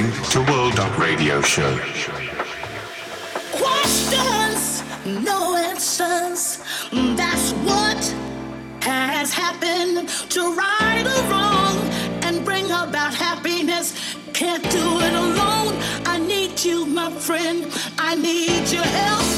listening to World Up Radio Show. Questions, no answers. That's what has happened to right or wrong and bring about happiness. Can't do it alone. I need you, my friend. I need your help.